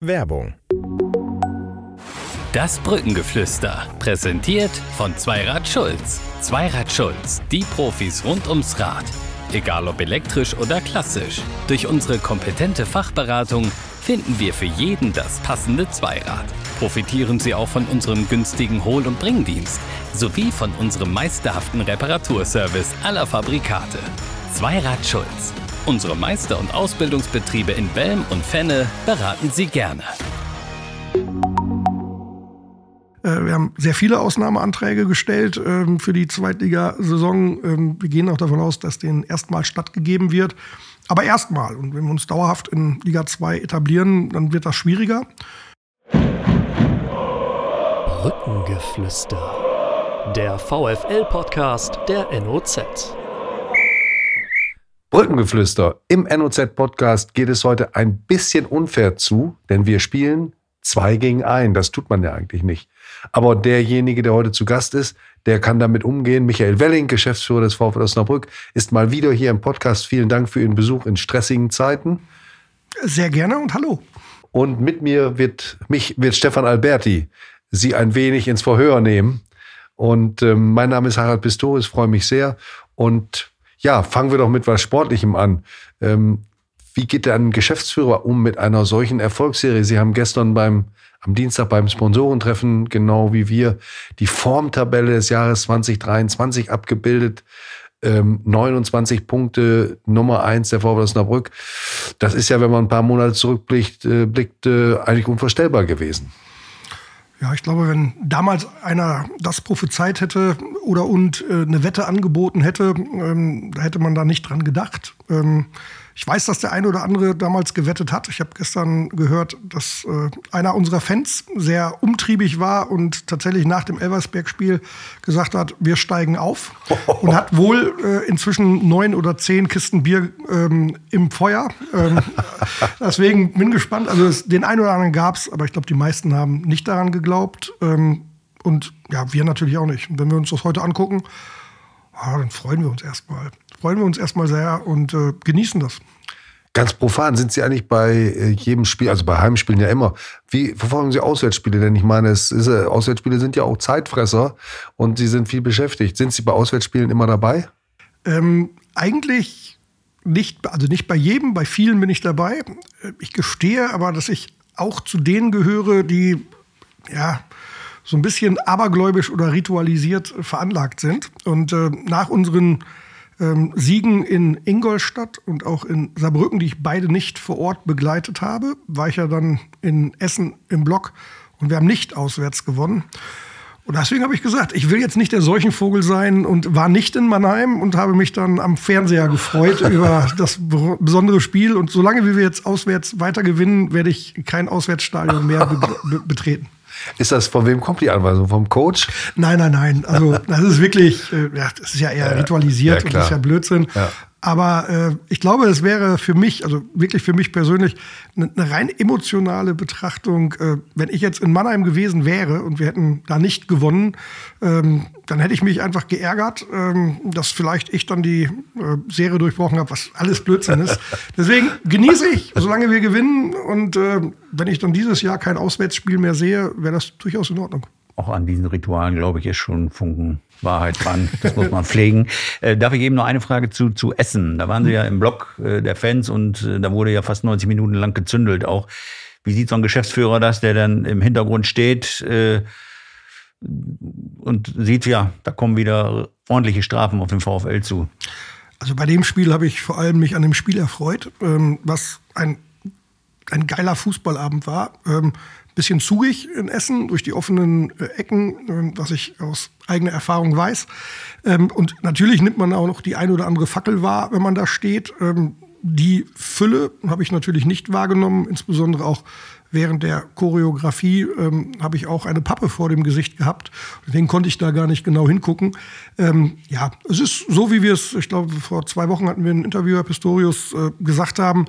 Werbung. Das Brückengeflüster. Präsentiert von Zweirad Schulz. Zweirad Schulz. Die Profis rund ums Rad. Egal ob elektrisch oder klassisch. Durch unsere kompetente Fachberatung finden wir für jeden das passende Zweirad. Profitieren Sie auch von unserem günstigen Hol- und Bringdienst sowie von unserem meisterhaften Reparaturservice aller Fabrikate. Zweirad Schulz. Unsere Meister- und Ausbildungsbetriebe in Belm und Fenne beraten Sie gerne. Äh, wir haben sehr viele Ausnahmeanträge gestellt ähm, für die Zweitligasaison. Ähm, wir gehen auch davon aus, dass denen erstmal stattgegeben wird. Aber erstmal. Und wenn wir uns dauerhaft in Liga 2 etablieren, dann wird das schwieriger. Brückengeflüster. Der VFL-Podcast der NOZ. Brückengeflüster. Im NOZ-Podcast geht es heute ein bisschen unfair zu, denn wir spielen zwei gegen ein. Das tut man ja eigentlich nicht. Aber derjenige, der heute zu Gast ist, der kann damit umgehen. Michael Welling, Geschäftsführer des VfL Osnabrück, ist mal wieder hier im Podcast. Vielen Dank für Ihren Besuch in stressigen Zeiten. Sehr gerne und hallo. Und mit mir wird mich wird Stefan Alberti Sie ein wenig ins Verhör nehmen. Und ähm, mein Name ist Harald Pistorius, freue mich sehr. Und ja, fangen wir doch mit was Sportlichem an. Ähm, wie geht denn ein Geschäftsführer um mit einer solchen Erfolgsserie? Sie haben gestern beim, am Dienstag beim Sponsorentreffen, genau wie wir, die Formtabelle des Jahres 2023 abgebildet. Ähm, 29 Punkte, Nummer eins der VfL Osnabrück. Das ist ja, wenn man ein paar Monate zurückblickt, äh, blickt, äh, eigentlich unvorstellbar gewesen. Ja, ich glaube, wenn damals einer das prophezeit hätte oder und äh, eine Wette angeboten hätte, ähm, da hätte man da nicht dran gedacht. Ähm, ich weiß, dass der eine oder andere damals gewettet hat. Ich habe gestern gehört, dass äh, einer unserer Fans sehr umtriebig war und tatsächlich nach dem Elversberg-Spiel gesagt hat, wir steigen auf. Und hat wohl äh, inzwischen neun oder zehn Kisten Bier ähm, im Feuer. Ähm, deswegen bin gespannt. Also es, den einen oder anderen gab es, aber ich glaube, die meisten haben nicht daran geglaubt. Ähm, und ja, wir natürlich auch nicht. Und wenn wir uns das heute angucken, ah, dann freuen wir uns erstmal freuen wir uns erstmal sehr und äh, genießen das. Ganz profan sind Sie eigentlich bei äh, jedem Spiel, also bei Heimspielen ja immer. Wie verfolgen Sie Auswärtsspiele? Denn ich meine, es ist, äh, Auswärtsspiele sind ja auch Zeitfresser und Sie sind viel beschäftigt. Sind Sie bei Auswärtsspielen immer dabei? Ähm, eigentlich nicht, also nicht bei jedem, bei vielen bin ich dabei. Äh, ich gestehe aber, dass ich auch zu denen gehöre, die ja so ein bisschen abergläubisch oder ritualisiert veranlagt sind. Und äh, nach unseren ähm, Siegen in Ingolstadt und auch in Saarbrücken, die ich beide nicht vor Ort begleitet habe, war ich ja dann in Essen im Block und wir haben nicht auswärts gewonnen. Und deswegen habe ich gesagt, ich will jetzt nicht der Seuchenvogel sein und war nicht in Mannheim und habe mich dann am Fernseher gefreut über das besondere Spiel. Und solange wir jetzt auswärts weiter gewinnen, werde ich kein Auswärtsstadion mehr be betreten. Ist das, von wem kommt die Anweisung? Vom Coach? Nein, nein, nein. Also, das ist wirklich, äh, ja, das ist ja eher ritualisiert ja, und das ist ja Blödsinn. Ja. Aber äh, ich glaube, es wäre für mich, also wirklich für mich persönlich, eine, eine rein emotionale Betrachtung. Äh, wenn ich jetzt in Mannheim gewesen wäre und wir hätten da nicht gewonnen, ähm, dann hätte ich mich einfach geärgert, ähm, dass vielleicht ich dann die äh, Serie durchbrochen habe, was alles Blödsinn ist. Deswegen genieße ich, solange wir gewinnen. Und äh, wenn ich dann dieses Jahr kein Auswärtsspiel mehr sehe, wäre das durchaus in Ordnung. Auch an diesen Ritualen, glaube ich, ist schon Funken Wahrheit dran. Das muss man pflegen. Äh, darf ich eben noch eine Frage zu, zu Essen? Da waren Sie ja im Block äh, der Fans und äh, da wurde ja fast 90 Minuten lang gezündelt auch. Wie sieht so ein Geschäftsführer das, der dann im Hintergrund steht äh, und sieht, ja, da kommen wieder ordentliche Strafen auf den VfL zu? Also bei dem Spiel habe ich vor allem mich an dem Spiel erfreut, ähm, was ein, ein geiler Fußballabend war. Ähm, bisschen zugig in Essen durch die offenen äh, Ecken, äh, was ich aus eigener Erfahrung weiß. Ähm, und natürlich nimmt man auch noch die ein oder andere Fackel wahr, wenn man da steht. Ähm, die Fülle habe ich natürlich nicht wahrgenommen, insbesondere auch während der Choreografie ähm, habe ich auch eine Pappe vor dem Gesicht gehabt. Deswegen konnte ich da gar nicht genau hingucken. Ähm, ja, es ist so, wie wir es, ich glaube, vor zwei Wochen hatten wir ein Interview, Herr Pistorius, äh, gesagt haben.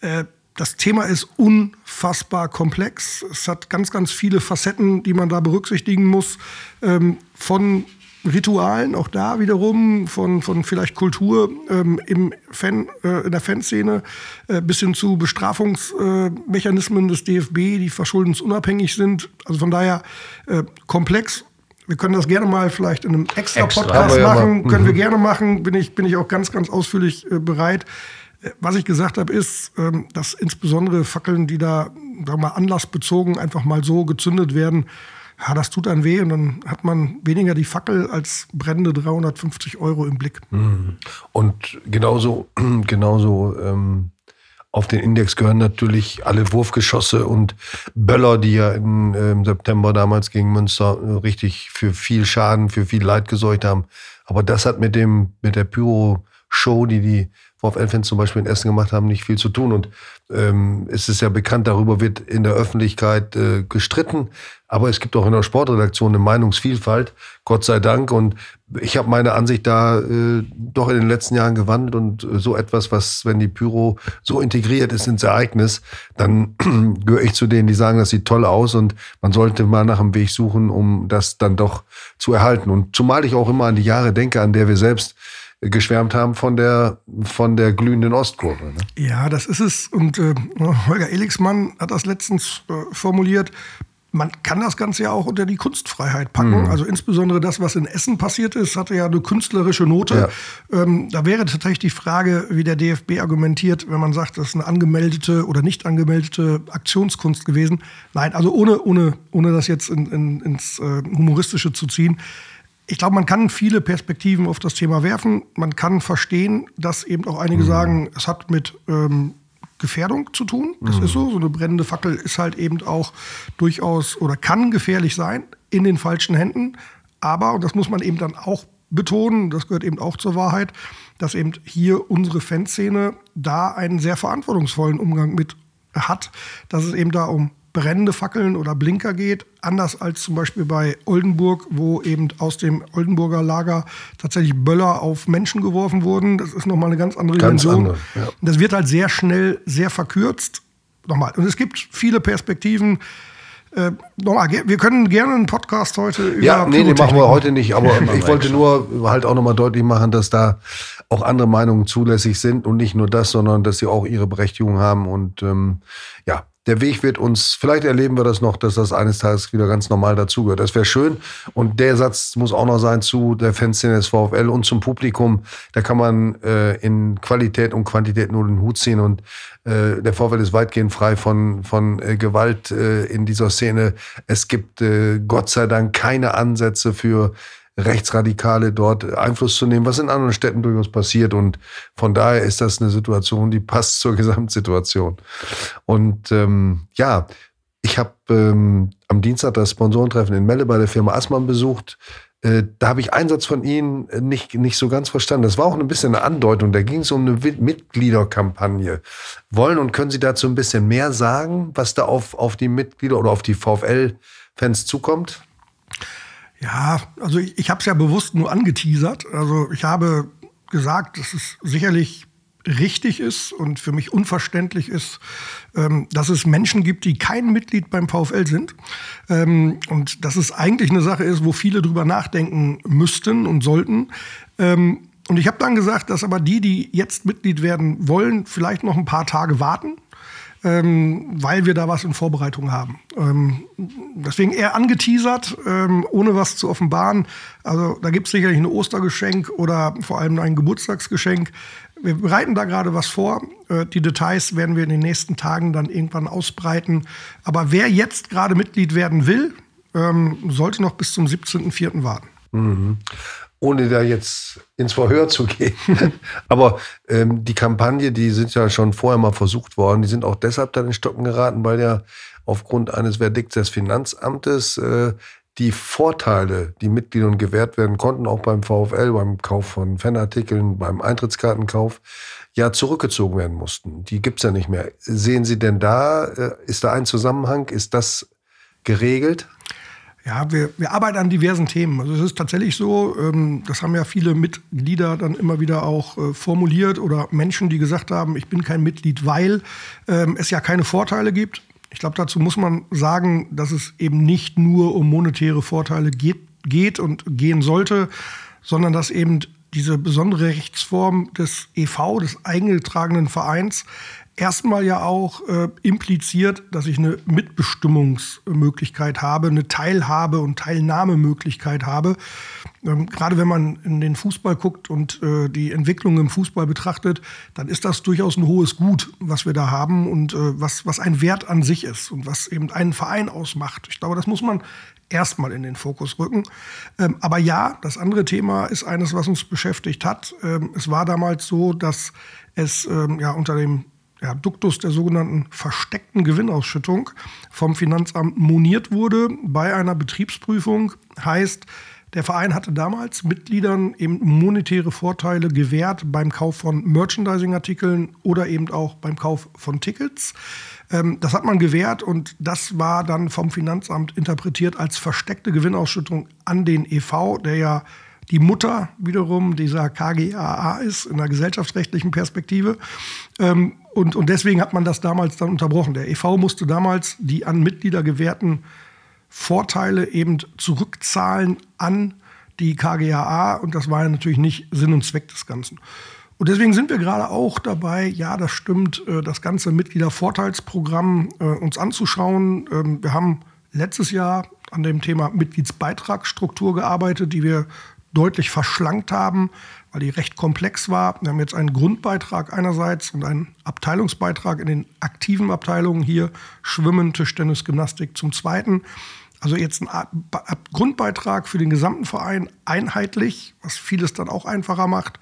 Äh, das Thema ist unfassbar komplex. Es hat ganz, ganz viele Facetten, die man da berücksichtigen muss. Ähm, von Ritualen, auch da wiederum von, von vielleicht Kultur ähm, im Fan, äh, in der Fanszene äh, bis hin zu Bestrafungsmechanismen des DFB, die verschuldensunabhängig sind. Also von daher äh, komplex. Wir können das gerne mal vielleicht in einem extra, Extra. Podcast ja, machen. mal. Können wir Mhm. gerne machen. Bin ich, bin ich auch ganz, ganz ausführlich äh, bereit. Äh, Was ich gesagt habe, ist, ähm, dass insbesondere Fackeln, die da sagen wir anlassbezogen einfach mal so gezündet werden, ja, das tut dann weh und dann hat man weniger die Fackel als brennende 350 Euro im Blick. Und genauso, genauso ähm, auf den Index gehören natürlich alle Wurfgeschosse und Böller, die ja im ähm, September damals gegen Münster äh, richtig für viel Schaden, für viel Leid gesorgt haben. Aber das hat mit dem, mit der Pyro-Show, die die VfL-Fans zum Beispiel in Essen gemacht haben, nicht viel zu tun. Und ähm, es ist ja bekannt, darüber wird in der Öffentlichkeit äh, gestritten. Aber es gibt auch in der Sportredaktion eine Meinungsvielfalt, Gott sei Dank. Und ich habe meine Ansicht da äh, doch in den letzten Jahren gewandelt und äh, so etwas, was, wenn die Pyro so integriert ist ins Ereignis, dann gehöre ich zu denen, die sagen, das sieht toll aus und man sollte mal nach einem Weg suchen, um das dann doch zu erhalten. Und zumal ich auch immer an die Jahre denke, an der wir selbst geschwärmt haben von der, von der glühenden Ostkurve. Ne? Ja, das ist es. Und äh, Holger Elixmann hat das letztens äh, formuliert. Man kann das Ganze ja auch unter die Kunstfreiheit packen. Also insbesondere das, was in Essen passiert ist, hatte ja eine künstlerische Note. Ähm, da wäre tatsächlich die Frage, wie der DFB argumentiert, wenn man sagt, das ist eine angemeldete oder nicht angemeldete Aktionskunst gewesen. Nein, also ohne, ohne, ohne das jetzt in, in, ins äh, Humoristische zu ziehen. Ich glaube, man kann viele Perspektiven auf das Thema werfen. Man kann verstehen, dass eben auch einige sagen, es hat mit ähm, Gefährdung zu tun. Das ist so. So eine brennende Fackel ist halt eben auch durchaus oder kann gefährlich sein in den falschen Händen. Aber, und das muss man eben dann auch betonen, das gehört eben auch zur Wahrheit, dass eben hier unsere Fanszene da einen sehr verantwortungsvollen Umgang mit hat, dass es eben da um brennende Fackeln oder Blinker geht, anders als zum Beispiel bei Oldenburg, wo eben aus dem Oldenburger Lager tatsächlich Böller auf Menschen geworfen wurden. Das ist nochmal eine ganz andere Ganz Dimension. andere, ja. Das wird halt sehr schnell, sehr verkürzt. Nochmal. Und es gibt viele Perspektiven. Äh, nochmal, wir können gerne einen Podcast heute über Ja, nee, den machen wir heute nicht. Aber ich wollte nur halt auch nochmal deutlich machen, dass da auch andere Meinungen zulässig sind und nicht nur das, sondern dass sie auch ihre Berechtigung haben. Und ähm, ja, der Weg wird uns, vielleicht erleben wir das noch, dass das eines Tages wieder ganz normal dazugehört. Das wäre schön. Und der Satz muss auch noch sein zu der Fanszene des VfL und zum Publikum. Da kann man äh, in Qualität und Quantität nur den Hut ziehen. Und äh, der VfL ist weitgehend frei von, von äh, Gewalt äh, in dieser Szene. Es gibt äh, Gott sei Dank keine Ansätze für Rechtsradikale dort Einfluss zu nehmen, was in anderen Städten durchaus passiert. Und von daher ist das eine Situation, die passt zur Gesamtsituation. Und ähm, ja, ich habe ähm, am Dienstag das Sponsorentreffen in Melle bei der Firma Assmann besucht. Äh, da habe ich einen Satz von Ihnen nicht, nicht so ganz verstanden. Das war auch ein bisschen eine Andeutung. Da ging es um eine Mitgliederkampagne. Wollen und können Sie dazu ein bisschen mehr sagen, was da auf, auf die Mitglieder oder auf die VfL-Fans zukommt? Ja, also ich, ich habe es ja bewusst nur angeteasert. Also ich habe gesagt, dass es sicherlich richtig ist und für mich unverständlich ist, ähm, dass es Menschen gibt, die kein Mitglied beim VfL sind. Ähm, und dass es eigentlich eine Sache ist, wo viele drüber nachdenken müssten und sollten. Ähm, und ich habe dann gesagt, dass aber die, die jetzt Mitglied werden wollen, vielleicht noch ein paar Tage warten ähm, weil wir da was in Vorbereitung haben. Ähm, deswegen eher angeteasert, ähm, ohne was zu offenbaren. Also da gibt es sicherlich ein Ostergeschenk oder vor allem ein Geburtstagsgeschenk. Wir bereiten da gerade was vor. Äh, die Details werden wir in den nächsten Tagen dann irgendwann ausbreiten. Aber wer jetzt gerade Mitglied werden will, ähm, sollte noch bis zum 17.04. warten. Ohne da jetzt ins Verhör zu gehen. Aber ähm, die Kampagne, die sind ja schon vorher mal versucht worden, die sind auch deshalb dann in Stocken geraten, weil ja aufgrund eines Verdikts des Finanzamtes äh, die Vorteile, die Mitgliedern gewährt werden konnten, auch beim VfL, beim Kauf von Fanartikeln, beim Eintrittskartenkauf, ja zurückgezogen werden mussten. Die gibt's ja nicht mehr. Sehen Sie denn da, äh, ist da ein Zusammenhang? Ist das geregelt? Ja, wir, wir arbeiten an diversen Themen. Also es ist tatsächlich so, ähm, das haben ja viele Mitglieder dann immer wieder auch äh, formuliert oder Menschen, die gesagt haben, ich bin kein Mitglied, weil ähm, es ja keine Vorteile gibt. Ich glaube, dazu muss man sagen, dass es eben nicht nur um monetäre Vorteile geht geht und gehen sollte, sondern dass eben diese besondere Rechtsform des EV, des eingetragenen Vereins, erstmal ja auch äh, impliziert, dass ich eine Mitbestimmungsmöglichkeit habe, eine Teilhabe und Teilnahmemöglichkeit habe. Ähm, gerade wenn man in den Fußball guckt und äh, die Entwicklung im Fußball betrachtet, dann ist das durchaus ein hohes Gut, was wir da haben und äh, was, was ein Wert an sich ist und was eben einen Verein ausmacht. Ich glaube, das muss man erstmal in den Fokus rücken. Ähm, aber ja, das andere Thema ist eines, was uns beschäftigt hat. Ähm, es war damals so, dass es ähm, ja unter dem ja, Duktus der sogenannten versteckten Gewinnausschüttung vom Finanzamt moniert wurde bei einer Betriebsprüfung. Heißt, der Verein hatte damals Mitgliedern eben monetäre Vorteile gewährt beim Kauf von Merchandising-Artikeln oder eben auch beim Kauf von Tickets. Ähm, das hat man gewährt und das war dann vom Finanzamt interpretiert als versteckte Gewinnausschüttung an den EV, der ja die Mutter wiederum dieser KGAA ist in der gesellschaftsrechtlichen Perspektive. Ähm, und, und deswegen hat man das damals dann unterbrochen. Der EV musste damals die an Mitglieder gewährten Vorteile eben zurückzahlen an die KGAA. Und das war ja natürlich nicht Sinn und Zweck des Ganzen. Und deswegen sind wir gerade auch dabei, ja, das stimmt, äh, das ganze Mitgliedervorteilsprogramm äh, uns anzuschauen. Ähm, wir haben letztes Jahr an dem Thema Mitgliedsbeitragsstruktur gearbeitet, die wir deutlich verschlankt haben, weil die recht komplex war. Wir haben jetzt einen Grundbeitrag einerseits und einen Abteilungsbeitrag in den aktiven Abteilungen hier Schwimmen, Tischtennis, Gymnastik zum Zweiten. Also jetzt ein Grundbeitrag für den gesamten Verein einheitlich, was vieles dann auch einfacher macht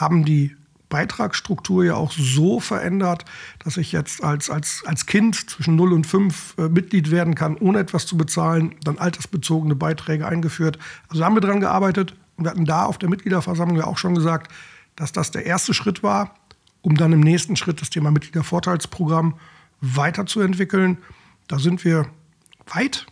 haben die Beitragsstruktur ja auch so verändert, dass ich jetzt als, als, als Kind zwischen 0 und 5 äh, Mitglied werden kann, ohne etwas zu bezahlen, dann altersbezogene Beiträge eingeführt. Also haben wir daran gearbeitet und wir hatten da auf der Mitgliederversammlung ja auch schon gesagt, dass das der erste Schritt war, um dann im nächsten Schritt das Thema Mitgliedervorteilsprogramm weiterzuentwickeln. Da sind wir weit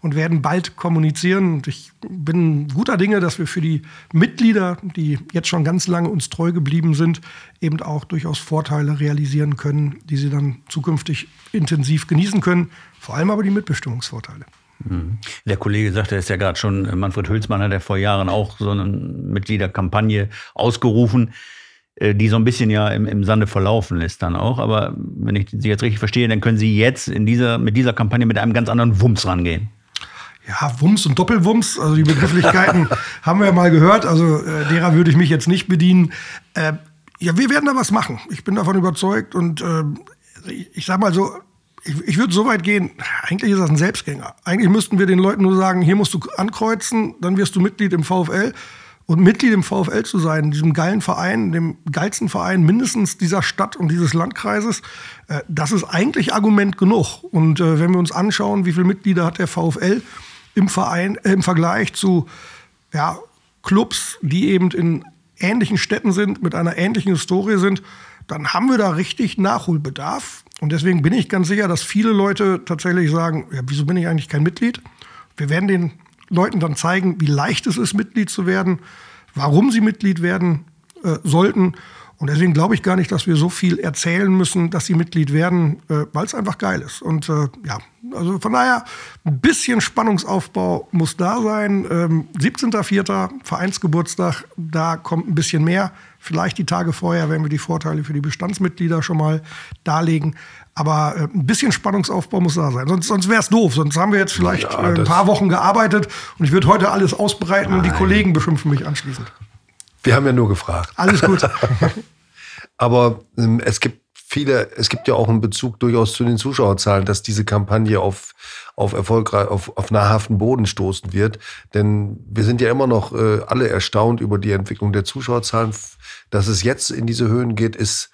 und werden bald kommunizieren. Und ich bin guter Dinge, dass wir für die Mitglieder, die jetzt schon ganz lange uns treu geblieben sind, eben auch durchaus Vorteile realisieren können, die sie dann zukünftig intensiv genießen können. Vor allem aber die Mitbestimmungsvorteile. Der Kollege sagte es ja gerade schon, Manfred Hülsmann hat ja vor Jahren auch so eine Mitgliederkampagne ausgerufen. Äh, die so ein bisschen ja im, im Sande verlaufen lässt dann auch. Aber wenn ich Sie jetzt richtig verstehe, dann können Sie jetzt in dieser, mit dieser Kampagne mit einem ganz anderen Wumms rangehen. Ja, Wumms und Doppelwumms, also die Begrifflichkeiten haben wir ja mal gehört, also äh, derer würde ich mich jetzt nicht bedienen. Äh, ja, wir werden da was machen. Ich bin davon überzeugt und äh, ich, ich sag mal so, ich, ich würde so weit gehen, eigentlich ist das ein Selbstgänger. Eigentlich müssten wir den Leuten nur sagen, hier musst du ankreuzen, dann wirst du Mitglied im VfL und Mitglied im VfL zu sein, diesem geilen Verein, dem geilsten Verein mindestens dieser Stadt und dieses Landkreises, äh, das ist eigentlich Argument genug. Und äh, wenn wir uns anschauen, wie viele Mitglieder hat der VfL im Verein äh, im Vergleich zu ja, Clubs, die eben in ähnlichen Städten sind, mit einer ähnlichen Historie sind, dann haben wir da richtig Nachholbedarf. Und deswegen bin ich ganz sicher, dass viele Leute tatsächlich sagen, ja, wieso bin ich eigentlich kein Mitglied? Wir werden den Leuten dann zeigen, wie leicht es ist, Mitglied zu werden, warum sie Mitglied werden äh, sollten. Und deswegen glaube ich gar nicht, dass wir so viel erzählen müssen, dass sie Mitglied werden, äh, weil es einfach geil ist. Und äh, ja, also von daher, ein bisschen Spannungsaufbau muss da sein. Ähm, 17.04. Vereinsgeburtstag, da kommt ein bisschen mehr. Vielleicht die Tage vorher, wenn wir die Vorteile für die Bestandsmitglieder schon mal darlegen. Aber äh, ein bisschen Spannungsaufbau muss da sein. Sonst, sonst wäre es doof. Sonst haben wir jetzt vielleicht ja, äh, ein paar Wochen gearbeitet und ich würde heute alles ausbreiten Nein. und die Kollegen beschimpfen mich anschließend. Wir haben ja nur gefragt. Alles gut. Aber ähm, es gibt viele, es gibt ja auch einen Bezug durchaus zu den Zuschauerzahlen, dass diese Kampagne auf, auf erfolgreich, auf, auf nahrhaften Boden stoßen wird. Denn wir sind ja immer noch äh, alle erstaunt über die Entwicklung der Zuschauerzahlen. Dass es jetzt in diese Höhen geht, ist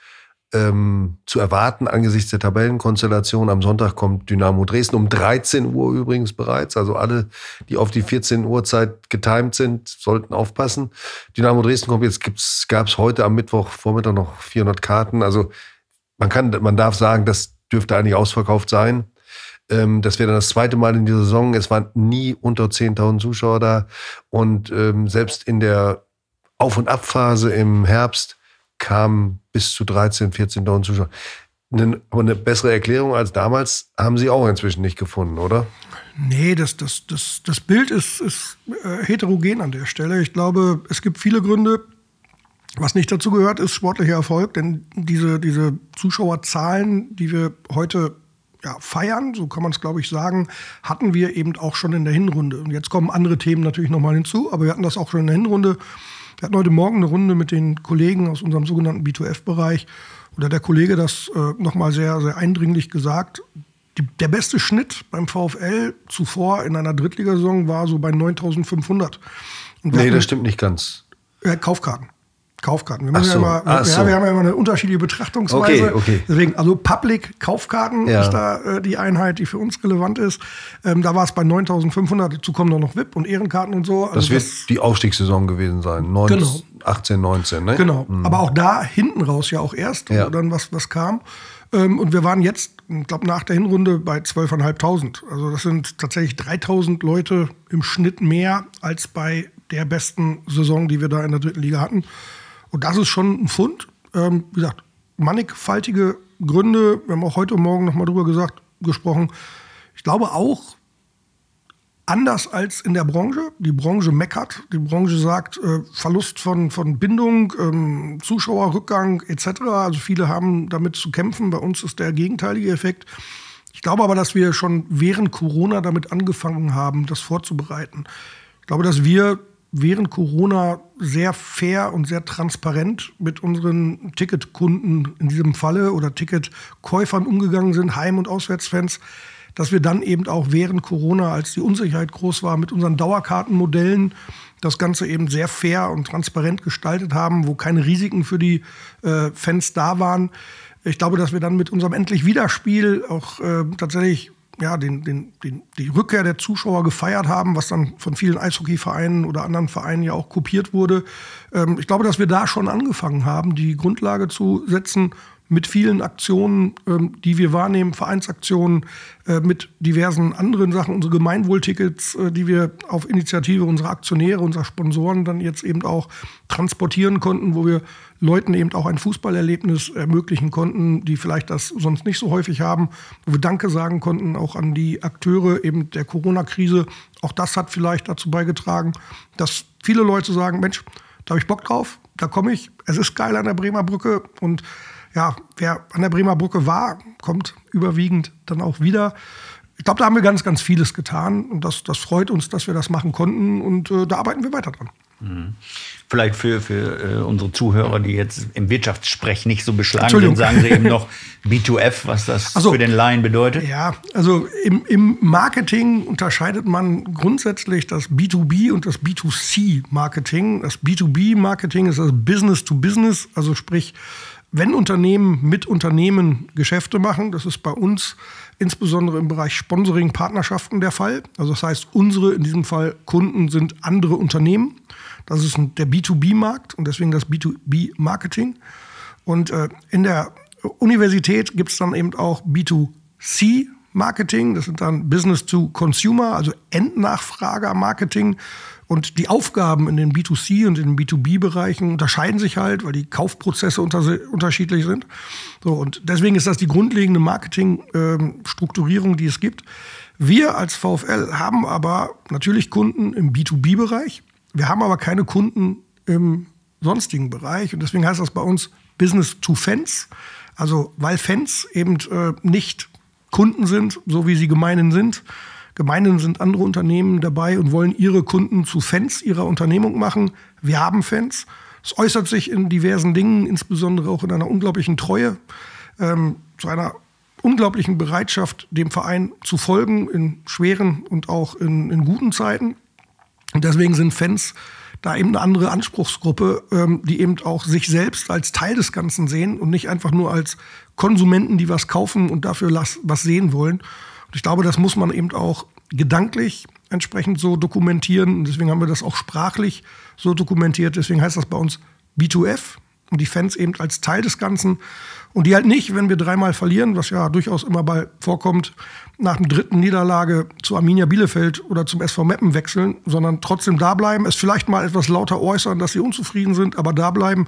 ähm, zu erwarten angesichts der Tabellenkonstellation. Am Sonntag kommt Dynamo Dresden um 13 Uhr übrigens bereits. Also alle, die auf die 14 Uhr Zeit getimt sind, sollten aufpassen. Dynamo Dresden kommt jetzt, gab es heute am Mittwoch Vormittag noch 400 Karten. Also man kann, man darf sagen, das dürfte eigentlich ausverkauft sein. Ähm, das wäre dann das zweite Mal in dieser Saison. Es waren nie unter 10.000 Zuschauer da. Und ähm, selbst in der Auf- und Abphase im Herbst kamen bis zu 13, 14.000 Zuschauer. aber eine bessere Erklärung als damals haben Sie auch inzwischen nicht gefunden, oder? Nee, das, das, das, das Bild ist, ist äh, heterogen an der Stelle. Ich glaube, es gibt viele Gründe. Was nicht dazu gehört, ist sportlicher Erfolg, denn diese, diese Zuschauerzahlen, die wir heute ja, feiern, so kann man es, glaube ich, sagen, hatten wir eben auch schon in der Hinrunde. Und jetzt kommen andere Themen natürlich nochmal hinzu, aber wir hatten das auch schon in der Hinrunde. Wir hatten heute Morgen eine Runde mit den Kollegen aus unserem sogenannten B2F-Bereich. Oder der Kollege das äh, nochmal sehr, sehr eindringlich gesagt. Die, der beste Schnitt beim VfL zuvor in einer Drittligasaison war so bei 9500. Nee, das stimmt nicht ganz. Äh, Kaufkarten. Kaufkarten. Wir, müssen so, ja, immer, ach ja, so. wir haben ja immer eine unterschiedliche Betrachtungsweise. Okay, okay. Deswegen, also Public Kaufkarten Ja. ist da äh, die Einheit, die für uns relevant ist. Ähm, da war es bei 9500, dazu kommen dann noch VIP und Ehrenkarten und so. Also Das wird die Aufstiegssaison gewesen sein. 19, Genau. 18, 19, ne? Genau, aber auch da hinten raus ja auch erst, Ja. wo dann was, was kam. Ähm, und wir waren jetzt, ich glaube, nach der Hinrunde bei 12.500. Also das sind tatsächlich 3000 Leute im Schnitt mehr als bei der besten Saison, die wir da in der dritten Liga hatten. Und das ist schon ein Fund. Ähm, wie gesagt, mannigfaltige Gründe. Wir haben auch heute Morgen noch mal drüber gesagt, gesprochen. Ich glaube auch, anders als in der Branche. Die Branche meckert. Die Branche sagt äh, Verlust von, von Bindung, ähm, Zuschauerrückgang etc. Also viele haben damit zu kämpfen. Bei uns ist der gegenteilige Effekt. Ich glaube aber, dass wir schon während Corona damit angefangen haben, das vorzubereiten. Ich glaube, dass wir während Corona sehr fair und sehr transparent mit unseren Ticketkunden in diesem Falle oder Ticketkäufern umgegangen sind, Heim- und Auswärtsfans, dass wir dann eben auch während Corona, als die Unsicherheit groß war, mit unseren Dauerkartenmodellen das Ganze eben sehr fair und transparent gestaltet haben, wo keine Risiken für die äh, Fans da waren. Ich glaube, dass wir dann mit unserem endlich Wiederspiel auch äh, tatsächlich ja, den, den, den, die Rückkehr der Zuschauer gefeiert haben, was dann von vielen Eishockeyvereinen oder anderen Vereinen ja auch kopiert wurde. Ähm, ich glaube, dass wir da schon angefangen haben, die Grundlage zu setzen mit vielen Aktionen, ähm, die wir wahrnehmen, Vereinsaktionen, äh, mit diversen anderen Sachen, unsere Gemeinwohltickets, äh, die wir auf Initiative unserer Aktionäre, unserer Sponsoren dann jetzt eben auch transportieren konnten, wo wir Leuten eben auch ein Fußballerlebnis ermöglichen konnten, die vielleicht das sonst nicht so häufig haben, wo wir Danke sagen konnten, auch an die Akteure eben der Corona-Krise. Auch das hat vielleicht dazu beigetragen, dass viele Leute sagen, Mensch, da habe ich Bock drauf, da komme ich, es ist geil an der Bremer Brücke und ja, wer an der Bremer Brücke war, kommt überwiegend dann auch wieder. Ich glaube, da haben wir ganz, ganz vieles getan und das, das freut uns, dass wir das machen konnten und äh, da arbeiten wir weiter dran. Vielleicht für, für äh, unsere Zuhörer, die jetzt im Wirtschaftssprech nicht so beschlagen sind, sagen Sie eben noch B2F, was das Ach so. für den Laien bedeutet. Ja, also im, im Marketing unterscheidet man grundsätzlich das B2B und das B2C-Marketing. Das B2B-Marketing ist das Business to Business, also sprich, wenn Unternehmen mit Unternehmen Geschäfte machen, das ist bei uns insbesondere im Bereich Sponsoring, Partnerschaften der Fall. Also das heißt, unsere in diesem Fall Kunden sind andere Unternehmen. Das ist der B2B-Markt und deswegen das B2B-Marketing. Und äh, in der Universität gibt es dann eben auch B2C-Marketing. Das sind dann Business to Consumer, also Endnachfrager-Marketing. Und die Aufgaben in den B2C und in den B2B-Bereichen unterscheiden sich halt, weil die Kaufprozesse unter, unterschiedlich sind. So, und deswegen ist das die grundlegende Marketingstrukturierung, die es gibt. Wir als VfL haben aber natürlich Kunden im B2B-Bereich. Wir haben aber keine Kunden im sonstigen Bereich. Und deswegen heißt das bei uns Business to Fans. Also weil Fans eben äh, nicht Kunden sind, so wie sie Gemeinden sind. Gemeinden sind andere Unternehmen dabei und wollen ihre Kunden zu Fans ihrer Unternehmung machen. Wir haben Fans. Es äußert sich in diversen Dingen, insbesondere auch in einer unglaublichen Treue, ähm, zu einer unglaublichen Bereitschaft, dem Verein zu folgen in schweren und auch in, in guten Zeiten. Und deswegen sind Fans da eben eine andere Anspruchsgruppe, ähm, die eben auch sich selbst als Teil des Ganzen sehen und nicht einfach nur als Konsumenten, die was kaufen und dafür was sehen wollen. Und ich glaube, das muss man eben auch gedanklich entsprechend so dokumentieren. Deswegen haben wir das auch sprachlich so dokumentiert. Deswegen heißt das bei uns B2F und die Fans eben als Teil des Ganzen. Und die halt nicht, wenn wir dreimal verlieren, was ja durchaus immer bei vorkommt, nach dem dritten Niederlage zu Arminia Bielefeld oder zum SV Meppen wechseln, sondern trotzdem da bleiben, es vielleicht mal etwas lauter äußern, dass sie unzufrieden sind, aber da bleiben.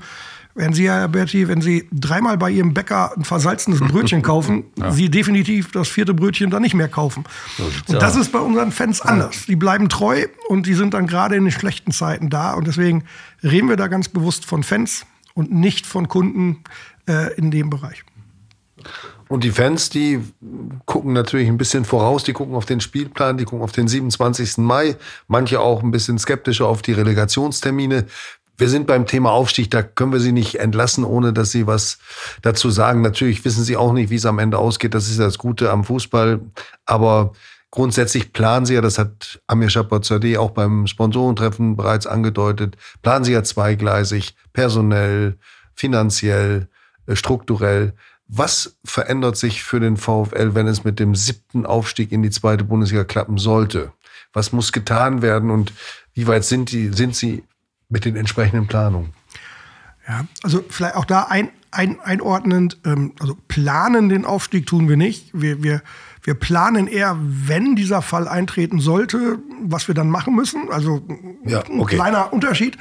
Wenn Sie, Herr Berti, wenn Sie dreimal bei Ihrem Bäcker ein versalzenes Brötchen kaufen, ja. Sie definitiv das vierte Brötchen dann nicht mehr kaufen. So und das ist bei unseren Fans anders. Die bleiben treu und die sind dann gerade in den schlechten Zeiten da. Und deswegen reden wir da ganz bewusst von Fans und nicht von Kunden äh, in dem Bereich. Und die Fans, die gucken natürlich ein bisschen voraus, die gucken auf den Spielplan, die gucken auf den 27. Mai, manche auch ein bisschen skeptischer auf die Relegationstermine. Wir sind beim Thema Aufstieg, da können wir sie nicht entlassen, ohne dass sie was dazu sagen. Natürlich wissen sie auch nicht, wie es am Ende ausgeht. Das ist das Gute am Fußball. Aber grundsätzlich planen sie ja, das hat Amir Chapotzadeh auch beim Sponsorentreffen bereits angedeutet, planen sie ja zweigleisig, personell, finanziell, äh, strukturell. Was verändert sich für den VfL, wenn es mit dem siebten Aufstieg in die zweite Bundesliga klappen sollte? Was muss getan werden und wie weit sind, die, sind Sie mit den entsprechenden Planungen. Ja, also vielleicht auch da ein, ein, einordnend, ähm, also planen den Aufstieg tun wir nicht. Wir, wir, wir planen eher, wenn dieser Fall eintreten sollte, was wir dann machen müssen. Also ja, okay. ein kleiner Unterschied.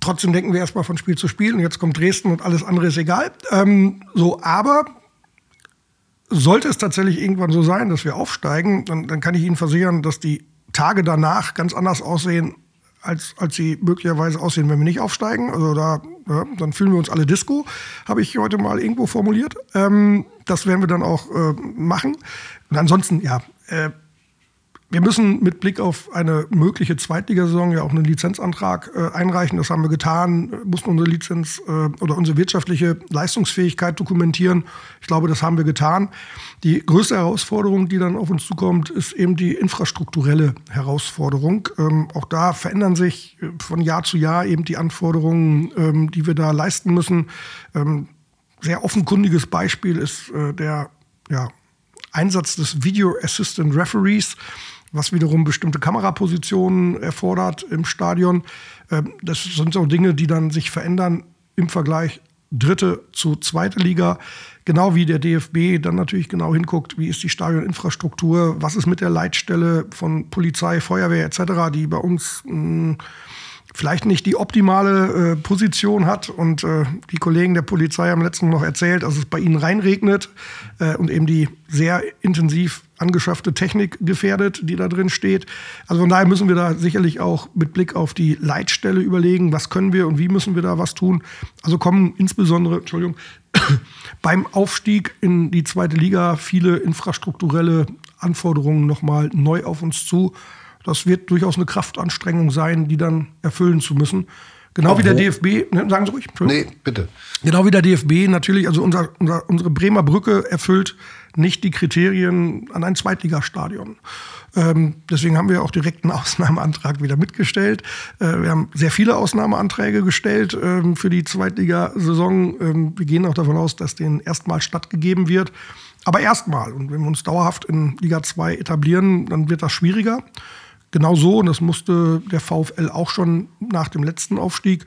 Trotzdem denken wir erstmal von Spiel zu Spiel und jetzt kommt Dresden und alles andere ist egal. Ähm, so, aber sollte es tatsächlich irgendwann so sein, dass wir aufsteigen, dann, dann kann ich Ihnen versichern, dass die Tage danach ganz anders aussehen als, als sie möglicherweise aussehen, wenn wir nicht aufsteigen. Also da, ja, dann fühlen wir uns alle Disco, habe ich heute mal irgendwo formuliert. Ähm, das werden wir dann auch äh, machen. Und ansonsten, ja, äh, wir müssen mit Blick auf eine mögliche Zweitligasaison ja auch einen Lizenzantrag äh, einreichen. Das haben wir getan, mussten unsere Lizenz äh, oder unsere wirtschaftliche Leistungsfähigkeit dokumentieren. Ich glaube, das haben wir getan. Die größte Herausforderung, die dann auf uns zukommt, ist eben die infrastrukturelle Herausforderung. Ähm, auch da verändern sich äh, von Jahr zu Jahr eben die Anforderungen, ähm, die wir da leisten müssen. Ähm, sehr offenkundiges Beispiel ist äh, der ja, Einsatz des Video Assistant Referees was wiederum bestimmte Kamerapositionen erfordert im Stadion. Ähm, das sind so Dinge, die dann sich verändern im Vergleich dritte zu zweite Liga. Genau wie der DFB dann natürlich genau hinguckt, wie ist die Stadioninfrastruktur, was ist mit der Leitstelle von Polizei, Feuerwehr etc., die bei uns mh, hm, vielleicht nicht die optimale äh, Position hat. Und äh, die Kollegen der Polizei haben letztens noch erzählt, dass es bei ihnen reinregnet äh, und eben die sehr intensiv angeschaffte Technik gefährdet, die da drin steht. Also von daher müssen wir da sicherlich auch mit Blick auf die Leitstelle überlegen, was können wir und wie müssen wir da was tun. Also kommen insbesondere, Entschuldigung, beim Aufstieg in die zweite Liga viele infrastrukturelle Anforderungen nochmal neu auf uns zu. Das wird durchaus eine Kraftanstrengung sein, die dann erfüllen zu müssen. Genau wie der DFB, ne, sagen Sie ruhig. Nee, bitte. Genau wie der DFB natürlich, also unser, unser, unsere Bremer Brücke erfüllt nicht die Kriterien an ein Zweitligastadion. Ähm, deswegen haben wir auch direkt einen Ausnahmeantrag wieder mitgestellt. Äh, wir haben sehr viele Ausnahmeanträge gestellt ähm, für die Zweitligasaison. Ähm, wir gehen auch davon aus, dass denen erstmal stattgegeben wird. Aber erstmal. Und wenn wir uns dauerhaft in Liga 2 etablieren, dann wird das schwieriger. Genau so, und das musste der VfL auch schon nach dem letzten Aufstieg.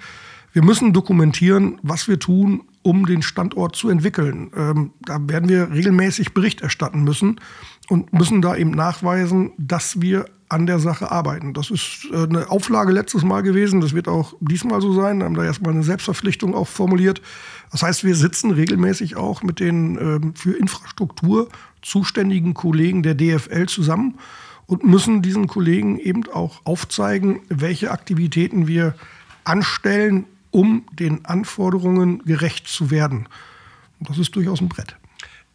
Wir müssen dokumentieren, was wir tun, um den Standort zu entwickeln. Ähm, da werden wir regelmäßig Bericht erstatten müssen und müssen da eben nachweisen, dass wir an der Sache arbeiten. Das ist äh, eine Auflage letztes Mal gewesen. Das wird auch diesmal so sein. Wir haben da erstmal eine Selbstverpflichtung auch formuliert. Das heißt, wir sitzen regelmäßig auch mit den ähm, für Infrastruktur zuständigen Kollegen der DFL zusammen und müssen diesen Kollegen eben auch aufzeigen, welche Aktivitäten wir anstellen, um den Anforderungen gerecht zu werden. Und das ist durchaus ein Brett.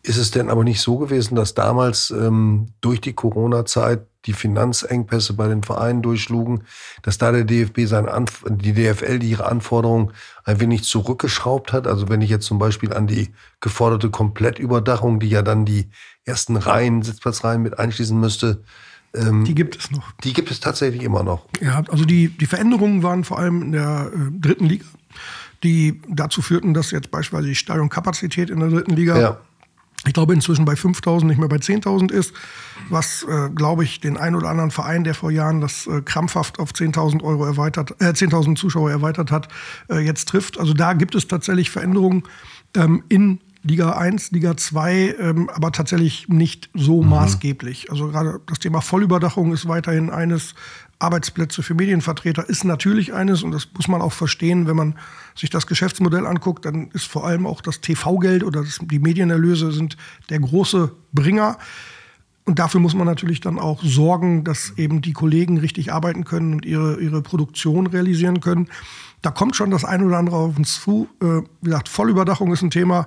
Ist es denn aber nicht so gewesen, dass damals ähm, durch die Corona-Zeit die Finanzengpässe bei den Vereinen durchschlugen, dass da der DFB seine Anf die DFL ihre Anforderungen ein wenig zurückgeschraubt hat? Also wenn ich jetzt zum Beispiel an die geforderte Komplettüberdachung, die ja dann die ersten Reihen, Sitzplatzreihen mit einschließen müsste, ähm, die gibt es noch. Die gibt es tatsächlich immer noch. Ja, also die, die Veränderungen waren vor allem in der äh, dritten Liga, die dazu führten, dass jetzt beispielsweise die Stadionkapazität in der dritten Liga, ja. ich glaube, inzwischen bei 5.000, nicht mehr bei 10.000 ist, was, äh, glaube ich, den einen oder anderen Verein, der vor Jahren das äh, krampfhaft auf 10.000 Euro erweitert, äh, 10.000 Zuschauer erweitert hat, äh, jetzt trifft. Also da gibt es tatsächlich Veränderungen ähm, in Liga 1, Liga 2, ähm, aber tatsächlich nicht so mhm. maßgeblich. Also gerade das Thema Vollüberdachung ist weiterhin eines. Arbeitsplätze für Medienvertreter ist natürlich eines und das muss man auch verstehen, wenn man sich das Geschäftsmodell anguckt, dann ist vor allem auch das TV-Geld oder das, die Medienerlöse sind der große Bringer. Und dafür muss man natürlich dann auch sorgen, dass eben die Kollegen richtig arbeiten können und ihre, ihre Produktion realisieren können. Da kommt schon das eine oder andere auf uns zu. Äh, wie gesagt, Vollüberdachung ist ein Thema.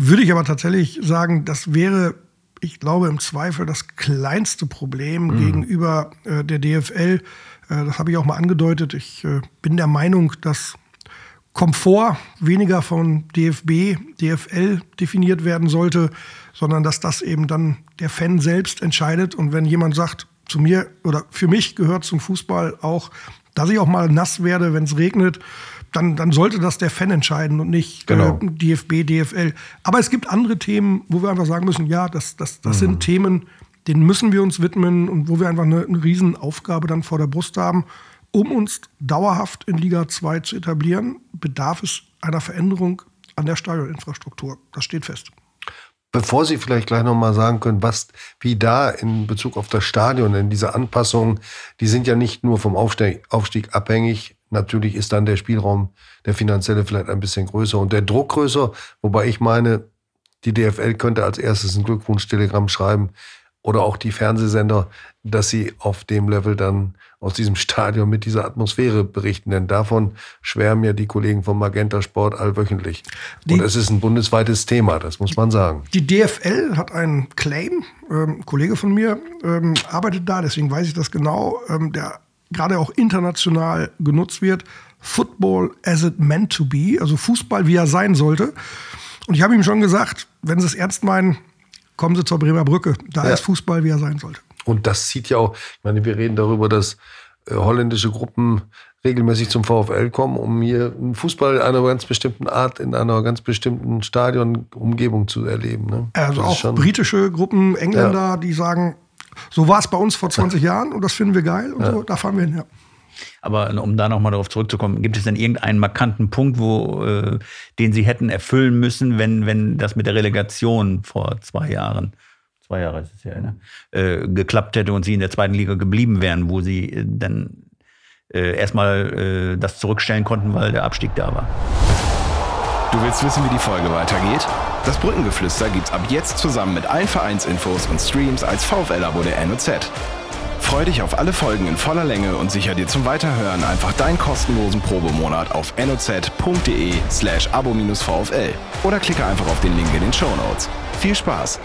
Würde ich aber tatsächlich sagen, das wäre, ich glaube, im Zweifel das kleinste Problem mhm. gegenüber äh, der DFL. Äh, das habe ich auch mal angedeutet. Ich äh, bin der Meinung, dass Komfort weniger von DFB, DFL definiert werden sollte, sondern dass das eben dann der Fan selbst entscheidet. Und wenn jemand sagt, zu mir oder für mich gehört zum Fußball auch, dass ich auch mal nass werde, wenn es regnet, dann, dann sollte das der Fan entscheiden und nicht genau. äh, DFB, DFL. Aber es gibt andere Themen, wo wir einfach sagen müssen, ja, das, das, das mhm. sind Themen, denen müssen wir uns widmen und wo wir einfach eine, eine Riesenaufgabe dann vor der Brust haben. Um uns dauerhaft in Liga 2 zu etablieren, bedarf es einer Veränderung an der Stadioninfrastruktur. Das steht fest. Bevor Sie vielleicht gleich nochmal sagen können, was, wie da in Bezug auf das Stadion, denn diese Anpassungen, die sind ja nicht nur vom Aufstieg, Aufstieg abhängig. Natürlich ist dann der Spielraum, der finanzielle vielleicht ein bisschen größer und der Druck größer. Wobei ich meine, die DFL könnte als erstes ein Glückwunsch-Telegramm schreiben oder auch die Fernsehsender, dass sie auf dem Level dann aus diesem Stadion mit dieser Atmosphäre berichten. Denn davon schwärmen ja die Kollegen vom Magenta Sport allwöchentlich. Die, Und es ist ein bundesweites Thema, das muss man sagen. Die DFL hat einen Claim, ähm, ein Kollege von mir ähm, arbeitet da, deswegen weiß ich das genau, ähm, der gerade auch international genutzt wird. Football as it meant to be, also Fußball, wie er sein sollte. Und ich habe ihm schon gesagt, wenn Sie es ernst meinen, kommen Sie zur Bremer Brücke. Da ja. ist Fußball, wie er sein sollte. Und das zieht ja auch, ich meine, wir reden darüber, dass äh, holländische Gruppen regelmäßig zum VfL kommen, um hier einen Fußball einer ganz bestimmten Art in einer ganz bestimmten Stadionumgebung zu erleben. Ne? Also auch britische Gruppen, Engländer, ja. die sagen, so war es bei uns vor 20 Jahren und das finden wir geil und ja. so, da fahren wir hin, ja. Aber um da nochmal darauf zurückzukommen, gibt es denn irgendeinen markanten Punkt, wo, äh, den Sie hätten erfüllen müssen, wenn, wenn das mit der Relegation vor zwei Jahren zwei Jahre ist es ja, ne? äh, geklappt hätte und sie in der zweiten Liga geblieben wären, wo sie äh, dann äh, erstmal äh, das zurückstellen konnten, weil der Abstieg da war. Du willst wissen, wie die Folge weitergeht? Das Brückengeflüster gibt's ab jetzt zusammen mit allen Vereinsinfos und Streams als VfL-Abo der NOZ. Freu dich auf alle Folgen in voller Länge und sicher dir zum Weiterhören einfach deinen kostenlosen Probemonat auf noz.de slash abo-vfl oder klicke einfach auf den Link in den Show Notes. Viel Spaß!